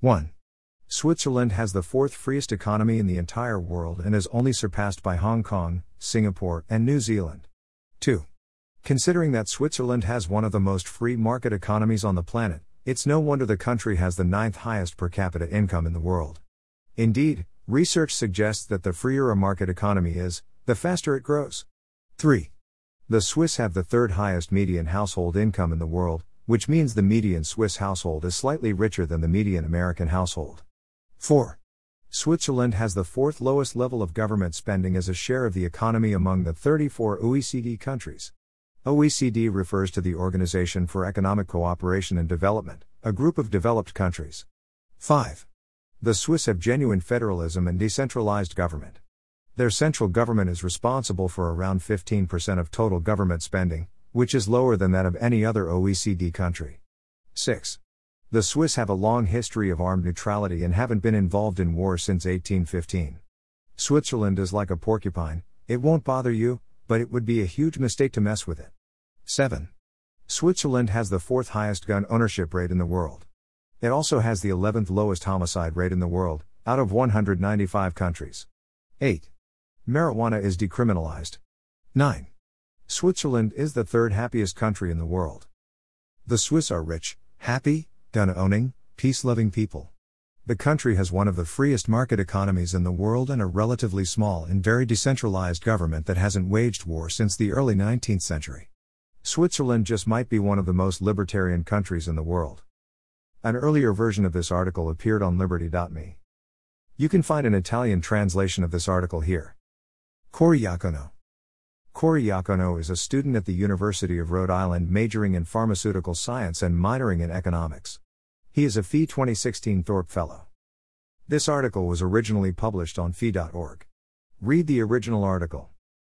1. Switzerland has the fourth freest economy in the entire world and is only surpassed by Hong Kong, Singapore, and New Zealand. 2. Considering that Switzerland has one of the most free market economies on the planet, it's no wonder the country has the ninth highest per capita income in the world. Indeed, research suggests that the freer a market economy is, the faster it grows. 3. The Swiss have the third highest median household income in the world, which means the median Swiss household is slightly richer than the median American household. 4. Switzerland has the fourth lowest level of government spending as a share of the economy among the 34 OECD countries. OECD refers to the Organization for Economic Cooperation and Development, a group of developed countries. 5. The Swiss have genuine federalism and decentralized government. Their central government is responsible for around 15% of total government spending, which is lower than that of any other OECD country. 6. The Swiss have a long history of armed neutrality and haven't been involved in war since 1815. Switzerland is like a porcupine, it won't bother you, but it would be a huge mistake to mess with it. 7. Switzerland has the fourth highest gun ownership rate in the world. It also has the 11th lowest homicide rate in the world, out of 195 countries. 8. Marijuana is decriminalized. 9. Switzerland is the third happiest country in the world. The Swiss are rich, happy, gun owning, peace loving people. The country has one of the freest market economies in the world and a relatively small and very decentralized government that hasn't waged war since the early 19th century. Switzerland just might be one of the most libertarian countries in the world. An earlier version of this article appeared on Liberty.me. You can find an Italian translation of this article here. Cory Iacono. Cory Iacono is a student at the University of Rhode Island majoring in pharmaceutical science and minoring in economics. He is a FEE 2016 Thorpe Fellow. This article was originally published on FEE.org. Read the original article.